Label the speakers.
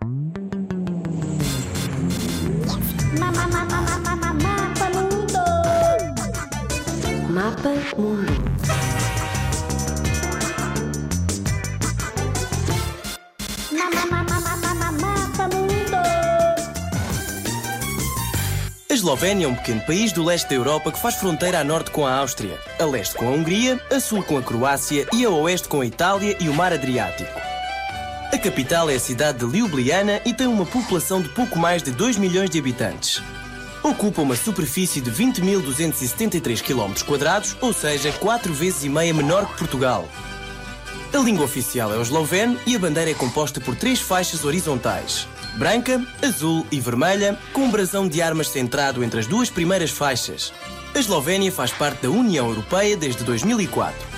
Speaker 1: Mapa Mundo.
Speaker 2: Mapa Mundo.
Speaker 1: Mapa Mundo.
Speaker 3: A Eslovénia é um pequeno país do leste da Europa que faz fronteira a norte com a Áustria, a leste com a Hungria, a sul com a Croácia e a oeste com a Itália e o Mar Adriático. A capital é a cidade de Ljubljana e tem uma população de pouco mais de 2 milhões de habitantes. Ocupa uma superfície de 20.273 km, ou seja, 4 vezes e meia menor que Portugal. A língua oficial é o esloveno e a bandeira é composta por três faixas horizontais: branca, azul e vermelha, com um brasão de armas centrado entre as duas primeiras faixas. A Eslovénia faz parte da União Europeia desde 2004.